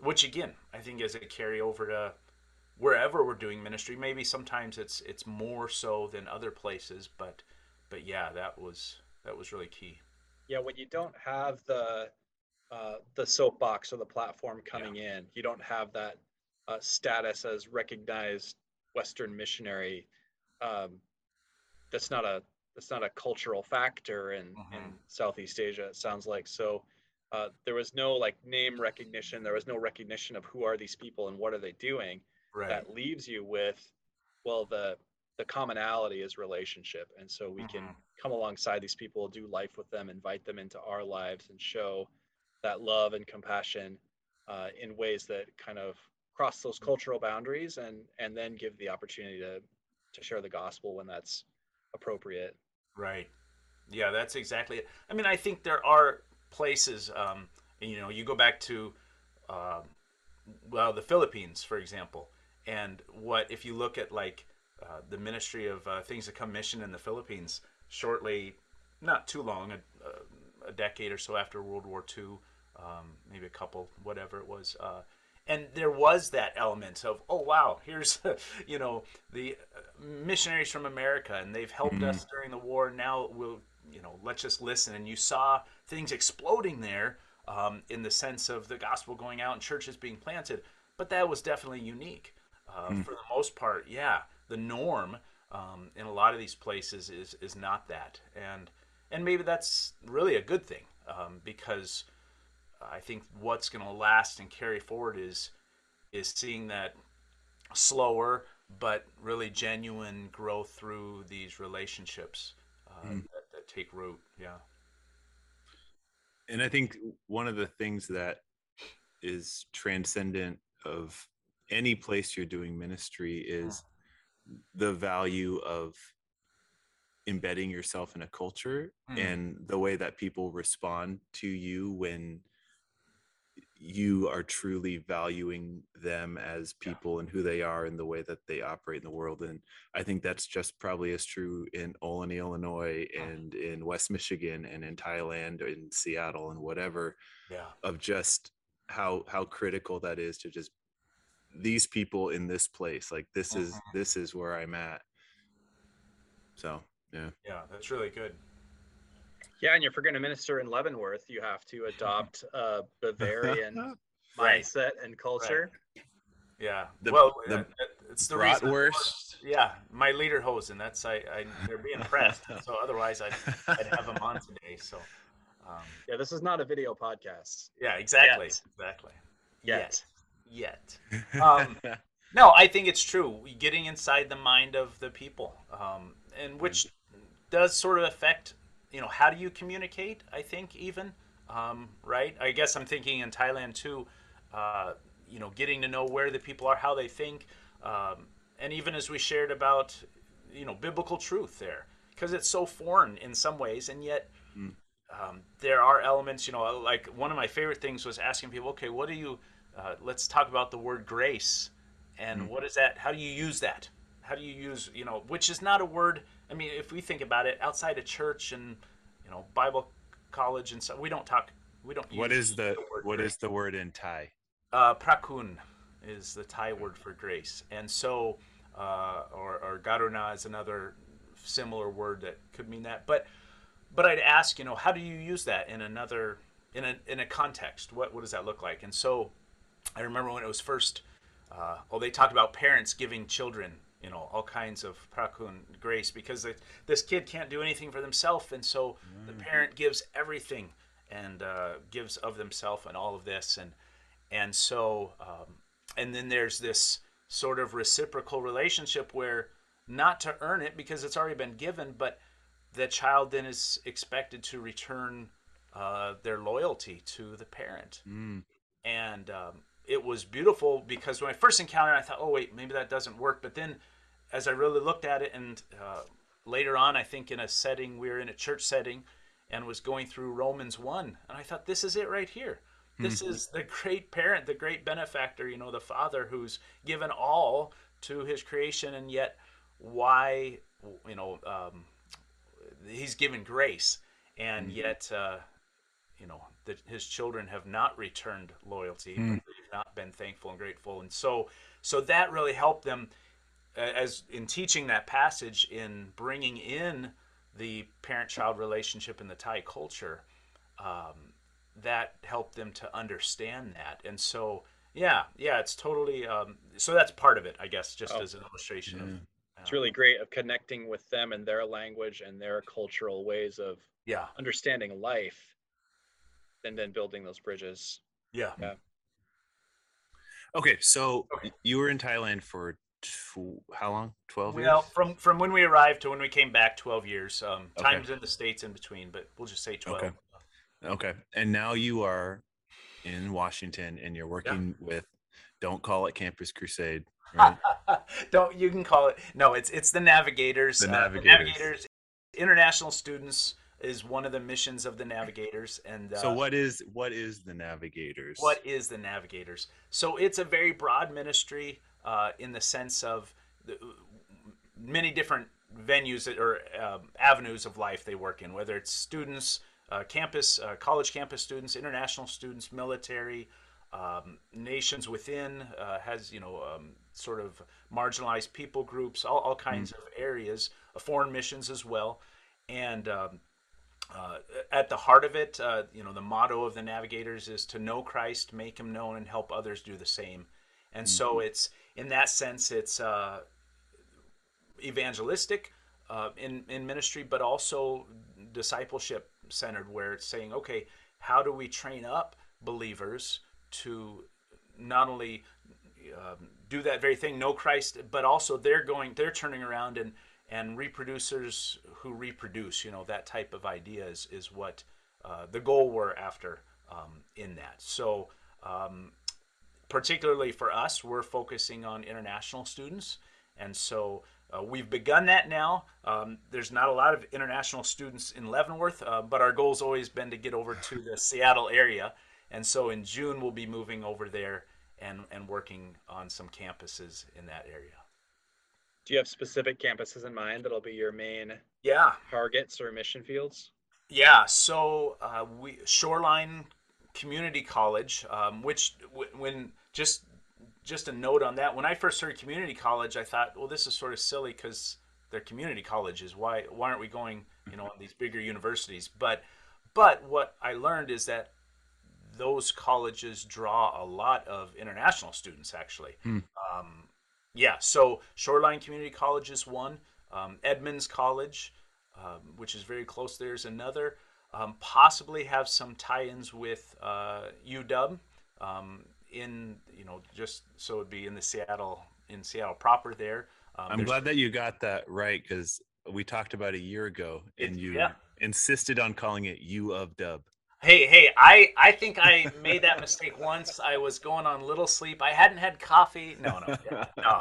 Speaker 3: which again, I think is a carryover to wherever we're doing ministry. Maybe sometimes it's it's more so than other places, but but yeah, that was that was really key.
Speaker 2: Yeah, when you don't have the uh, the soapbox or the platform coming yeah. in, you don't have that uh, status as recognized Western missionary. Um, that's not a that's not a cultural factor in mm-hmm. in Southeast Asia. It sounds like so. Uh, there was no like name recognition. There was no recognition of who are these people and what are they doing. Right. That leaves you with, well, the the commonality is relationship, and so we mm-hmm. can come alongside these people, do life with them, invite them into our lives, and show that love and compassion uh, in ways that kind of cross those cultural boundaries, and and then give the opportunity to to share the gospel when that's appropriate.
Speaker 3: Right. Yeah, that's exactly it. I mean, I think there are places. Um, you know, you go back to, uh, well, the Philippines, for example, and what if you look at like uh, the Ministry of uh, Things That Come Mission in the Philippines, shortly, not too long, a, a decade or so after World War II, um, maybe a couple, whatever it was. Uh, and there was that element of, oh wow, here's you know the uh, missionaries from America, and they've helped mm-hmm. us during the war. Now we'll you know let's just listen. And you saw things exploding there um, in the sense of the gospel going out and churches being planted. But that was definitely unique. Uh, mm. For the most part, yeah, the norm um, in a lot of these places is is not that, and and maybe that's really a good thing um, because I think what's going to last and carry forward is is seeing that slower but really genuine growth through these relationships uh, mm. that, that take root. Yeah
Speaker 1: and I think one of the things that is transcendent of any place you're doing ministry is the value of embedding yourself in a culture mm. and the way that people respond to you when you are truly valuing them as people yeah. and who they are and the way that they operate in the world. And I think that's just probably as true in Olney, Illinois, and in West Michigan, and in Thailand, in Seattle, and whatever.
Speaker 3: Yeah.
Speaker 1: Of just how how critical that is to just these people in this place. Like this mm-hmm. is this is where I'm at. So yeah.
Speaker 3: Yeah, that's really good.
Speaker 2: Yeah, and if you're going to minister in Leavenworth, you have to adopt a Bavarian mindset and culture.
Speaker 3: Right. Yeah.
Speaker 1: The,
Speaker 3: well,
Speaker 1: the,
Speaker 3: it's the
Speaker 1: bratwurst.
Speaker 3: Yeah, my lederhosen. That's I, I. They're being pressed, so otherwise I'd, I'd have them on today. So.
Speaker 2: Um, yeah, this is not a video podcast.
Speaker 3: Yeah, exactly, Yet. exactly.
Speaker 2: Yet.
Speaker 3: Yet. Um, no, I think it's true. Getting inside the mind of the people, um, and which does sort of affect you know, how do you communicate? I think even, um, right? I guess I'm thinking in Thailand too. Uh, you know, getting to know where the people are, how they think, um, and even as we shared about, you know, biblical truth there, because it's so foreign in some ways, and yet. Mm. Um, there are elements, you know, like one of my favorite things was asking people, okay, what do you, uh, let's talk about the word grace and mm. what is that? How do you use that? How do you use, you know, which is not a word I mean, if we think about it, outside of church and you know Bible college and so, we don't talk. We don't.
Speaker 1: What is the, the what grace. is the word in Thai?
Speaker 3: Uh, prakun is the Thai word for grace, and so uh, or, or garuna is another similar word that could mean that. But but I'd ask, you know, how do you use that in another in a in a context? What what does that look like? And so I remember when it was first. Uh, well, they talked about parents giving children you know all kinds of prakun grace because the, this kid can't do anything for themselves and so mm-hmm. the parent gives everything and uh, gives of themselves and all of this and and so um, and then there's this sort of reciprocal relationship where not to earn it because it's already been given but the child then is expected to return uh, their loyalty to the parent mm. and um, it was beautiful because when I first encountered it, I thought, oh, wait, maybe that doesn't work. But then as I really looked at it, and uh, later on, I think in a setting, we were in a church setting and was going through Romans 1. And I thought, this is it right here. This mm-hmm. is the great parent, the great benefactor, you know, the father who's given all to his creation, and yet why, you know, um, he's given grace, and mm-hmm. yet, uh, you know, that his children have not returned loyalty, mm. Not been thankful and grateful, and so, so that really helped them as in teaching that passage in bringing in the parent-child relationship in the Thai culture, um, that helped them to understand that. And so, yeah, yeah, it's totally. Um, so that's part of it, I guess, just
Speaker 2: Oh.
Speaker 3: as an illustration of.
Speaker 2: It's really great of connecting with them and their language and their cultural ways of
Speaker 3: Yeah,
Speaker 2: understanding life, and then building those bridges.
Speaker 3: yeah.
Speaker 1: Okay, so
Speaker 3: Okay.
Speaker 1: you were in Thailand for tw- how long? Twelve years.
Speaker 3: Well, from from when we arrived to when we came back, twelve years. Um,
Speaker 1: Okay.
Speaker 3: times in the states in between, but we'll just say twelve.
Speaker 1: Okay. Okay, and now you are in Washington, and you're working with. Don't call it Campus Crusade. Right?
Speaker 3: Don't you can call it no? It's it's the Navigators.
Speaker 1: The
Speaker 3: Uh,
Speaker 1: Navigators.
Speaker 3: International students is one of the missions of the Navigators, and uh,
Speaker 1: so what is what is the Navigators?
Speaker 3: What is the Navigators? So it's a very broad ministry uh, in the sense of the, many different venues that, or um, avenues of life they work in, whether it's students, uh, campus, uh, college campus students, international students, military, um, nations within, uh, has you know um, sort of marginalized people groups, all, all kinds of areas, uh, foreign missions as well, and um, uh, at the heart of it, uh, you know, the motto of the Navigators is to know Christ, make Him known, and help others do the same. And so it's in that sense, it's uh, evangelistic uh, in in ministry, but also discipleship centered, where it's saying, okay, how do we train up believers to not only um, do that very thing, know Christ, but also they're going, they're turning around and and reproducers who reproduce, you know, that type of idea is is what uh, the goal we're after um, in that. So. Um, particularly for us, we're focusing on international students. And so uh, we've begun that now. Um, there's not a lot of international students in Leavenworth, uh, but our goal's always been to get over to the Seattle area. And so in June, we'll be moving over there and, and working on some campuses in that area.
Speaker 2: Do you have specific campuses in mind that'll be your main
Speaker 3: Yeah,
Speaker 2: targets or mission fields?
Speaker 3: Yeah, so uh, we Shoreline Community College, um, which w- when just just a note on that, when I first heard community college, I thought, well, this is sort of silly because they're community colleges. Why why aren't we going, you know, on these bigger universities? But but what I learned is that those colleges draw a lot of international students actually. Um, yeah, so Shoreline Community College is one. Um, Edmonds College, um, which is very close there, is another. Um, possibly have some tie-ins with uh, UW um, in you know just so it'd be in the Seattle in Seattle proper there. Um,
Speaker 1: I'm glad that you got that right because we talked about a year ago, and
Speaker 3: It-
Speaker 1: you
Speaker 3: yeah.
Speaker 1: insisted on calling it U of Dub.
Speaker 3: Hey, hey, I, I think I made that mistake once. I was going on little sleep. I hadn't had coffee. No, no, yeah, no.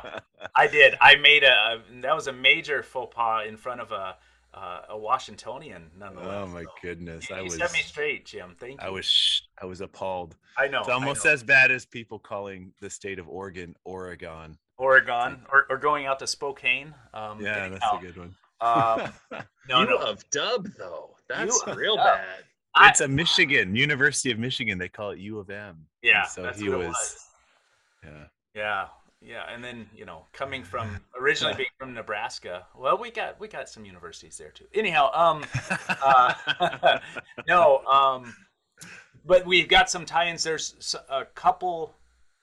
Speaker 3: I did. I made a, that was a major faux pas in front of a, uh, a Washingtonian, nonetheless.
Speaker 1: Oh my
Speaker 3: So,
Speaker 1: goodness,
Speaker 3: You,
Speaker 1: I
Speaker 3: you
Speaker 1: was
Speaker 3: set me straight, Jim. Thank you.
Speaker 1: I was I was appalled.
Speaker 3: I know.
Speaker 1: It's almost
Speaker 3: know.
Speaker 1: as bad as people calling the state of Oregon Oregon.
Speaker 3: Oregon or, or going out to Spokane. Um,
Speaker 1: Yeah, that's
Speaker 3: anyhow,
Speaker 1: a good one.
Speaker 3: Um, no,
Speaker 2: you
Speaker 3: no.
Speaker 2: of dub though. That's
Speaker 3: You
Speaker 2: real
Speaker 3: Dub.
Speaker 2: bad.
Speaker 1: It's a Michigan University of Michigan. They call it U of M. And
Speaker 3: yeah,
Speaker 1: so
Speaker 3: that's
Speaker 1: he was,
Speaker 3: it was.
Speaker 1: Yeah.
Speaker 3: Yeah, yeah, and then you know, coming from originally being from Nebraska, well, we got we got some universities there too. Anyhow, um, uh, no, um, but we've got some tie-ins. There's a couple,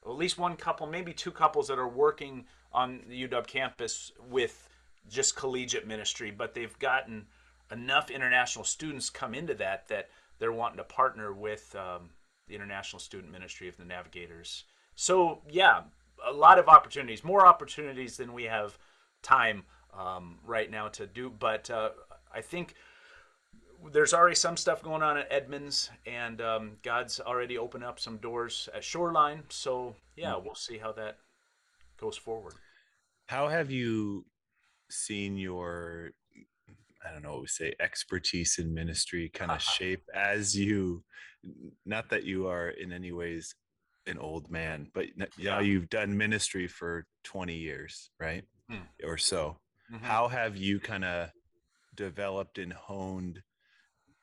Speaker 3: at least one couple, maybe two couples that are working on the UW campus with just collegiate ministry, but they've gotten enough international students come into that that they're wanting to partner with um, the international student ministry of the Navigators. So yeah, a lot of opportunities, more opportunities than we have time um, right now to do. But uh, I think there's already some stuff going on at Edmonds, and um, God's already opened up some doors at Shoreline. So yeah, we'll see how that goes forward.
Speaker 1: How have you seen your, I don't know what we say, expertise in ministry kind of shape as you, not that you are in any ways an old man, but now
Speaker 3: Yeah.
Speaker 1: you've done ministry for 20 years, right?
Speaker 3: Hmm.
Speaker 1: Or so.
Speaker 3: Mhm.
Speaker 1: How have you kind of developed and honed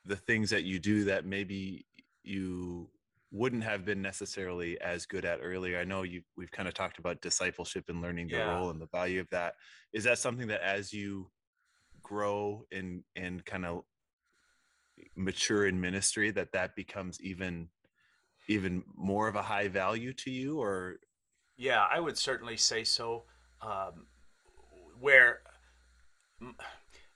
Speaker 1: the things that you do that maybe you wouldn't have been necessarily as good at earlier. I know you we've kind of talked about discipleship and learning the
Speaker 3: Yeah.
Speaker 1: role and the value of that. Is that something that as you grow and and kind of mature in ministry that that becomes even even more of a high value to you or?
Speaker 3: Yeah i would certainly say so um, where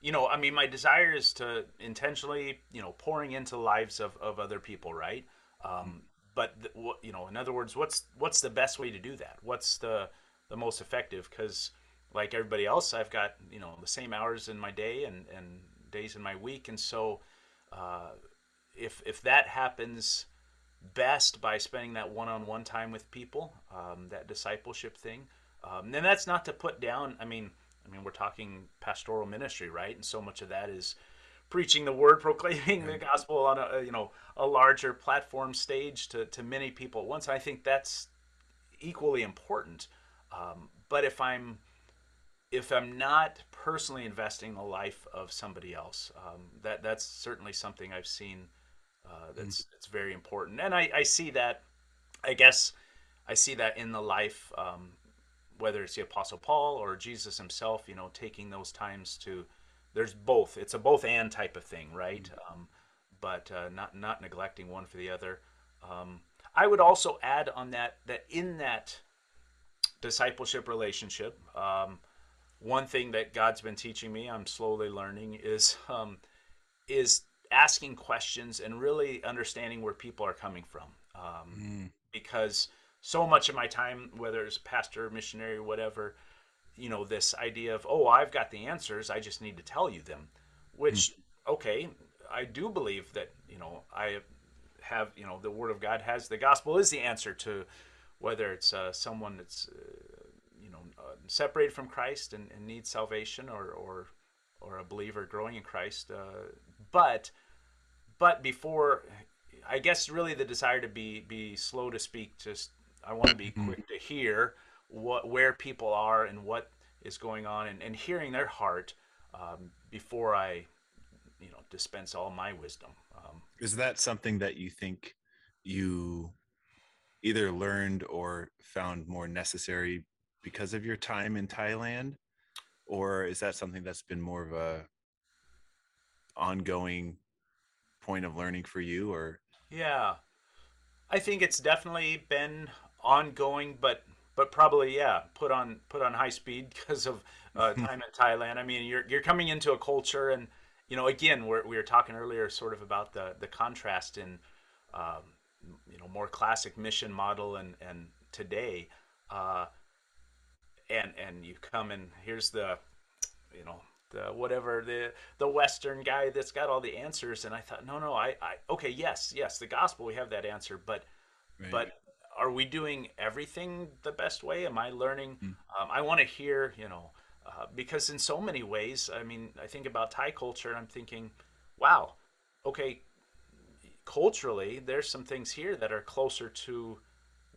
Speaker 3: you know i mean my desire is to intentionally you know pouring into lives of, of other people right? Um, but you know in other words what's what's the best way to do that? What's the the most effective? Because like everybody else i've got you know the same hours in my day and and days in my week. And so uh, if if that happens best by spending that one-on-one time with people um, that discipleship thing um, and that's not to put down i mean i mean we're talking pastoral ministry right? And so much of that is preaching the word proclaiming the gospel on a you know a larger platform stage to, to many people at once. I think that's equally important. Um, but if i'm if i'm not personally investing the life of somebody else um, that that's certainly something i've seen uh, that's that's very important, and I, I see that. I guess I see that in the life, um, whether it's the Apostle Paul or Jesus himself. You know, taking those times to. There's both. It's a both and type of thing, right? Mm-hmm. Um, but uh, not not neglecting one for the other. Um, I would also add on that that in that discipleship relationship, um, one thing that God's been teaching me, I'm slowly learning, is um, is asking questions and really understanding where people are coming from. Um, mm. Because so much of my time, whether it's pastor, missionary, whatever, you know, this idea of, oh, I've got the answers, I just need to tell you them, which, mm. okay, I do believe that, you know, I have, you know, the Word of God has, the gospel is the answer to whether it's uh, someone that's, uh, separated from Christ and, and, needs salvation or, or, or a believer growing in Christ. Uh, but but before i guess really the desire to be be slow to speak just i want to be mm-hmm. quick to hear what where people are and what is going on and, and hearing their heart um, before i you know dispense all my wisdom um,
Speaker 1: is that something that you think you either learned or found more necessary because of your time in thailand? Or is that something that's been more of a ongoing point of learning for you or?
Speaker 3: Yeah. I think it's definitely been ongoing but but probably yeah put on put on high speed because of uh, time in thailand. I mean you're you're coming into a culture and you know again we're, we were talking earlier sort of about the the contrast in um, you know more classic mission model and and today. Uh, and and you come and here's the you know the whatever the the western guy that's got all the answers and i thought no no i, I okay yes yes the gospel we have that answer but right. but are we doing everything the best way am i learning mm. um, i want to hear you know uh, because in so many ways i mean i think about thai culture and i'm thinking wow okay culturally there's some things here that are closer to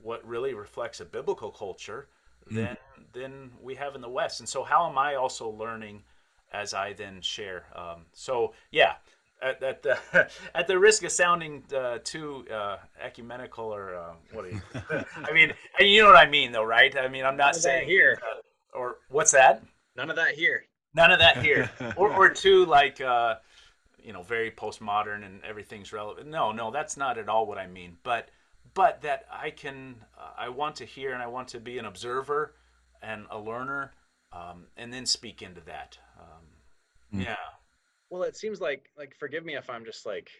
Speaker 3: what really reflects a biblical culture mm. than than we have in the west and so how am i also learning as I then share. Um, so yeah, at, at, the at the risk of sounding uh, too uh, ecumenical or uh, what? Do you, I mean, you know what I mean, though, right? I mean, I'm not saying
Speaker 2: here
Speaker 3: uh, or what's that?
Speaker 2: None of that here.
Speaker 3: None of that here, or or too like uh, you know very postmodern and everything's relevant. No, no, that's not at all what I mean. But but that I can uh, I want to hear and I want to be an observer and a learner um, and then speak into that. Um, mm. Yeah.
Speaker 2: Well, it seems like like forgive me if I'm just like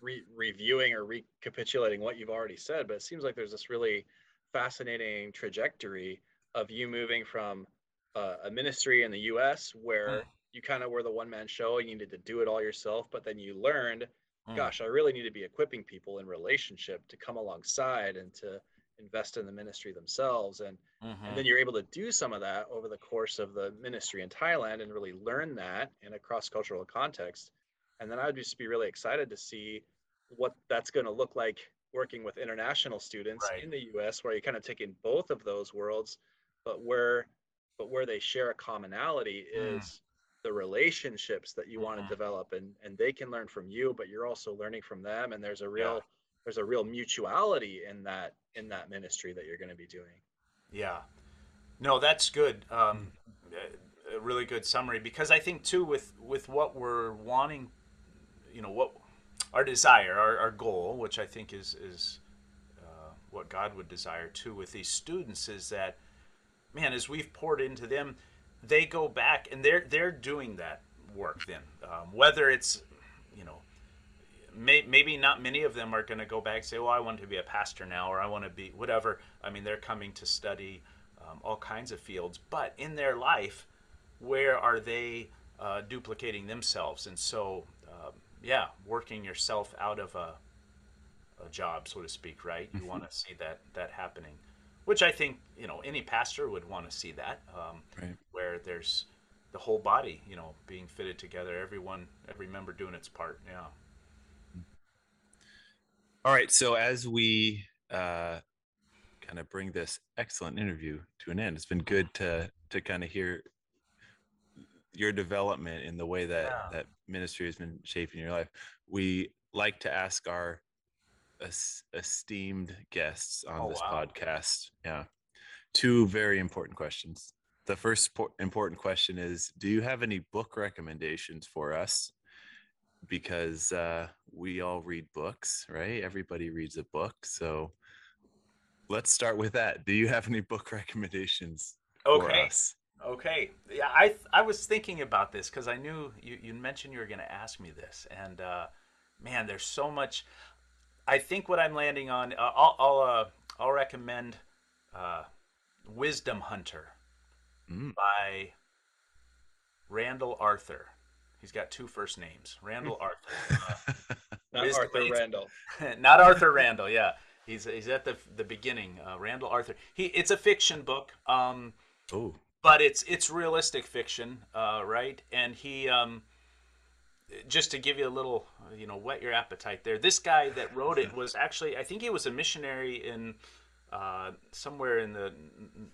Speaker 2: re- reviewing or recapitulating what you've already said, but it seems like there's this really fascinating trajectory of you moving from uh, a ministry in the U.S. where mm. you kind of were the one man show and you needed to do it all yourself, but then you learned, mm. gosh, I really need to be equipping people in relationship to come alongside and to invest in the ministry themselves and mm-hmm. and then you're able to do some of that over the course of the ministry in Thailand and really learn that in a cross-cultural context and then I would just be really excited to see what that's going to look like working with international students right. in the US where you're kind of taking both of those worlds but where but where they share a commonality mm. is the relationships that you mm-hmm. want to develop and and they can learn from you but you're also learning from them and there's a real yeah there's a real mutuality in that in that ministry that you're going to be doing.
Speaker 3: Yeah. No that's good. Um, a really good summary because I think too with with what we're wanting, you know, what our desire, our, our goal, which I think is is uh, what God would desire too with these students, is that man, as we've poured into them, they go back and they're they're doing that work then, um, whether it's may, maybe not many of them are going to go back and say, well, I want to be a pastor now, or I want to be whatever. I mean, they're coming to study um, all kinds of fields, but in their life, where are they uh, duplicating themselves? And so, um, yeah, working yourself out of a, a job, so to speak, right? You want to see that that happening, which I think you know any pastor would want to see that, um,
Speaker 1: Right.
Speaker 3: where there's the whole body, you know, being fitted together, everyone, every member doing its part. Yeah.
Speaker 1: All right. So as we uh, kind of bring this excellent interview to an end, it's been good to to kind of hear your development in the way that
Speaker 3: Yeah.
Speaker 1: that ministry has been shaping your life. We like to ask our es- esteemed guests on
Speaker 3: Oh,
Speaker 1: this
Speaker 3: wow.
Speaker 1: podcast, yeah, two very important questions. The first po- important question is: Do you have any book recommendations for us? Because uh, we all read books, right? Everybody reads a book. So let's start with that. Do you have any book recommendations for
Speaker 3: Okay.
Speaker 1: us?
Speaker 3: Okay. Yeah, I I was thinking about this because I knew you, you mentioned you were going to ask me this, and uh, man, there's so much. I think what I'm landing on, uh, I'll I'll, uh, I'll recommend uh, Wisdom Hunter
Speaker 1: Mm.
Speaker 3: by Randall Arthur. He's got two first names, Randall Arthur.
Speaker 2: Not Arthur
Speaker 3: is-
Speaker 2: Randall.
Speaker 3: not Arthur Randall. Yeah, he's he's at the the beginning. Uh, Randall Arthur. He it's a fiction book. Um,
Speaker 1: oh,
Speaker 3: but it's it's realistic fiction, uh, right? And he, um, just to give you a little, uh, you know, whet your appetite there. This guy that wrote it was actually, I think he was a missionary in uh, somewhere in the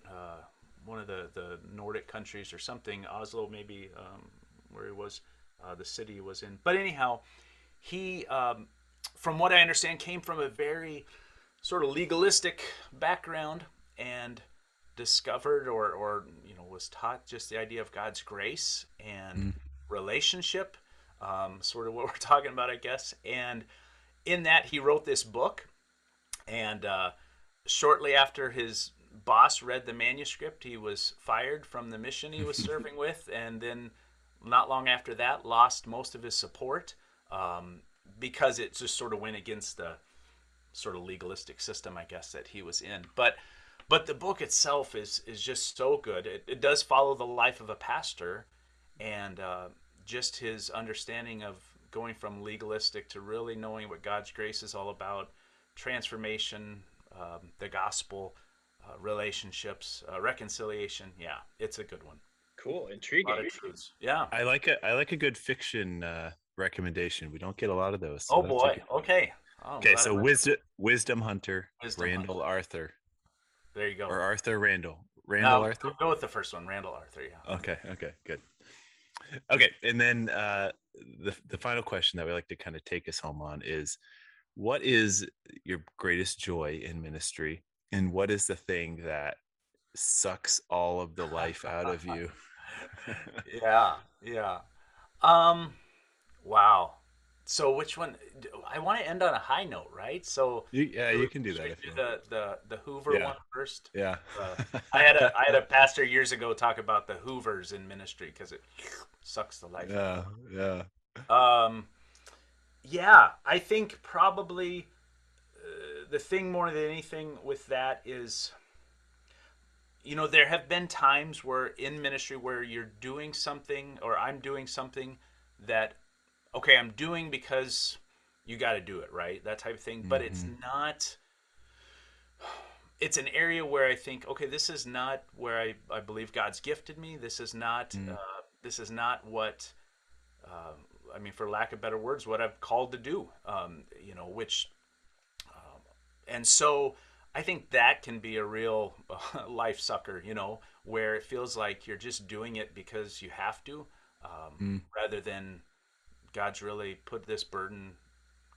Speaker 3: uh, one of the the Nordic countries or something, Oslo maybe, um, where he was, uh, the city he was in. But anyhow, he, um, from what I understand, came from a very sort of legalistic background and discovered or, or you know was taught just the idea of God's grace and relationship, um, sort of what we're talking about, I guess. And in that, he wrote this book, and uh, shortly after his boss read the manuscript, he was fired from the mission he was serving with, and then not long after that, lost most of his support um, because it just sort of went against the sort of legalistic system, I guess, that he was in. But but the book itself is is just so good. It, it does follow the life of a pastor, and uh, just his understanding of going from legalistic to really knowing what God's grace is all about, transformation, um, the gospel, uh, relationships, uh, reconciliation. Yeah, it's a good one.
Speaker 2: Cool,
Speaker 3: A lot
Speaker 2: intriguing.
Speaker 3: of truths. Yeah.
Speaker 1: I like a I like a good fiction uh, recommendation. We don't get a lot of those. so
Speaker 3: Oh
Speaker 1: that's a
Speaker 3: boy. Okay. Oh,
Speaker 1: Okay, so wisdom Wisdom Hunter,
Speaker 3: Wisdom
Speaker 1: Randall Arthur,
Speaker 3: there you go.
Speaker 1: or Arthur Randall, Randall
Speaker 3: No,
Speaker 1: Arthur.
Speaker 3: Go with the first one, Randall Arthur. Yeah.
Speaker 1: Okay, okay, good. Okay, and then uh, the the final question that we like to kind of take us home on is, what is your greatest joy in ministry, and what is the thing that sucks all of the life out of you?
Speaker 3: yeah, yeah. Um, wow. So which one? I want to end on a high note, right? So
Speaker 1: You, yeah, you can do that
Speaker 3: we
Speaker 1: if you
Speaker 3: do the the the Hoover
Speaker 1: Yeah.
Speaker 3: one first.
Speaker 1: Yeah.
Speaker 3: Uh, I had a I had a pastor years ago talk about the Hoovers in ministry because it sucks the life. out
Speaker 1: yeah, yeah.
Speaker 3: Um, yeah, I think probably uh, the thing more than anything with that is, you know, there have been times where in ministry where you're doing something or I'm doing something that, okay, I'm doing because you got to do it, right? That type of thing. But it's not. It's an area where I think, okay, this is not where I, I believe God's gifted me. This is not. Uh, this is not what. Uh, I mean, for lack of better words, what I've called to do. Um, you know, which. Um, and so I think that can be a real life sucker. You know, where it feels like you're just doing it because you have to, um, rather than God's really put this burden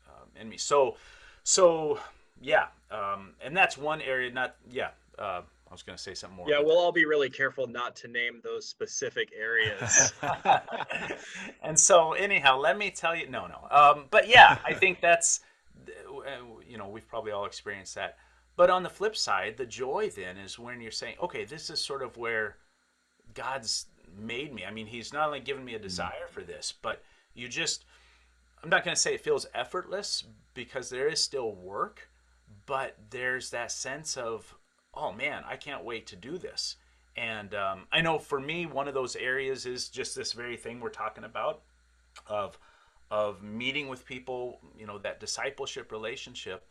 Speaker 3: um, in me. So, so yeah, um, and that's one area. Not yeah. Uh, I was going to say something more.
Speaker 2: Yeah, we'll all be really careful not to name those specific areas.
Speaker 3: and so, anyhow, let me tell you. No, no. Um, but yeah, I think that's, uh, you know, we've probably all experienced that. But on the flip side, the joy then is when you're saying, okay, this is sort of where God's made me. I mean, He's not only given me a desire for this, but you just, I'm not going to say it feels effortless because there is still work, but there's that sense of, oh man, I can't wait to do this. And um, I know for me, one of those areas is just this very thing we're talking about of of meeting with people, you know, that discipleship relationship,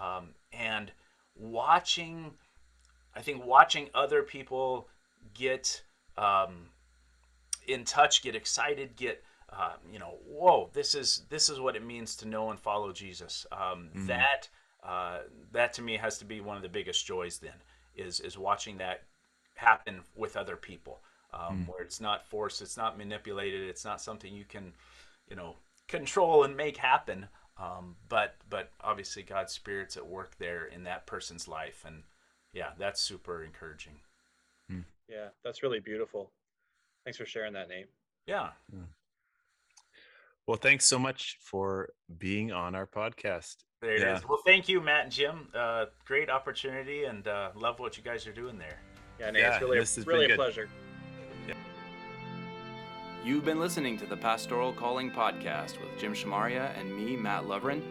Speaker 3: um, and watching. I think watching other people get um, in touch, get excited, get uh, you know, whoa, this is this is what it means to know and follow Jesus. Um, mm-hmm. That uh, that to me has to be one of the biggest joys. Then is is watching that happen with other people, um, mm. where it's not forced, it's not manipulated, it's not something you can, you know, control and make happen. Um, but but obviously God's spirit's at work there in that person's life, and yeah, that's super encouraging.
Speaker 2: Mm. Yeah, that's really beautiful. Thanks for sharing that, Nate.
Speaker 3: Yeah. yeah.
Speaker 1: Well, thanks so much for being on our podcast.
Speaker 3: There it yeah. is. Well, thank you, Mat and Jim. Uh, great opportunity, and uh, love what you guys are doing there.
Speaker 2: Yeah, Nate, yeah, it's really, a, really a pleasure.
Speaker 4: You've been listening to the Pastoral Calling Podcast with Jim Shamaria and me, Mat Lovren.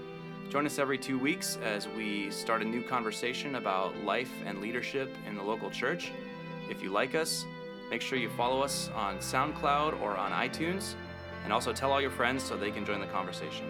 Speaker 4: Join us every two weeks as we start a new conversation about life and leadership in the local church. If you like us, make sure you follow us on SoundCloud or on iTunes and also tell all your friends so they can join the conversation.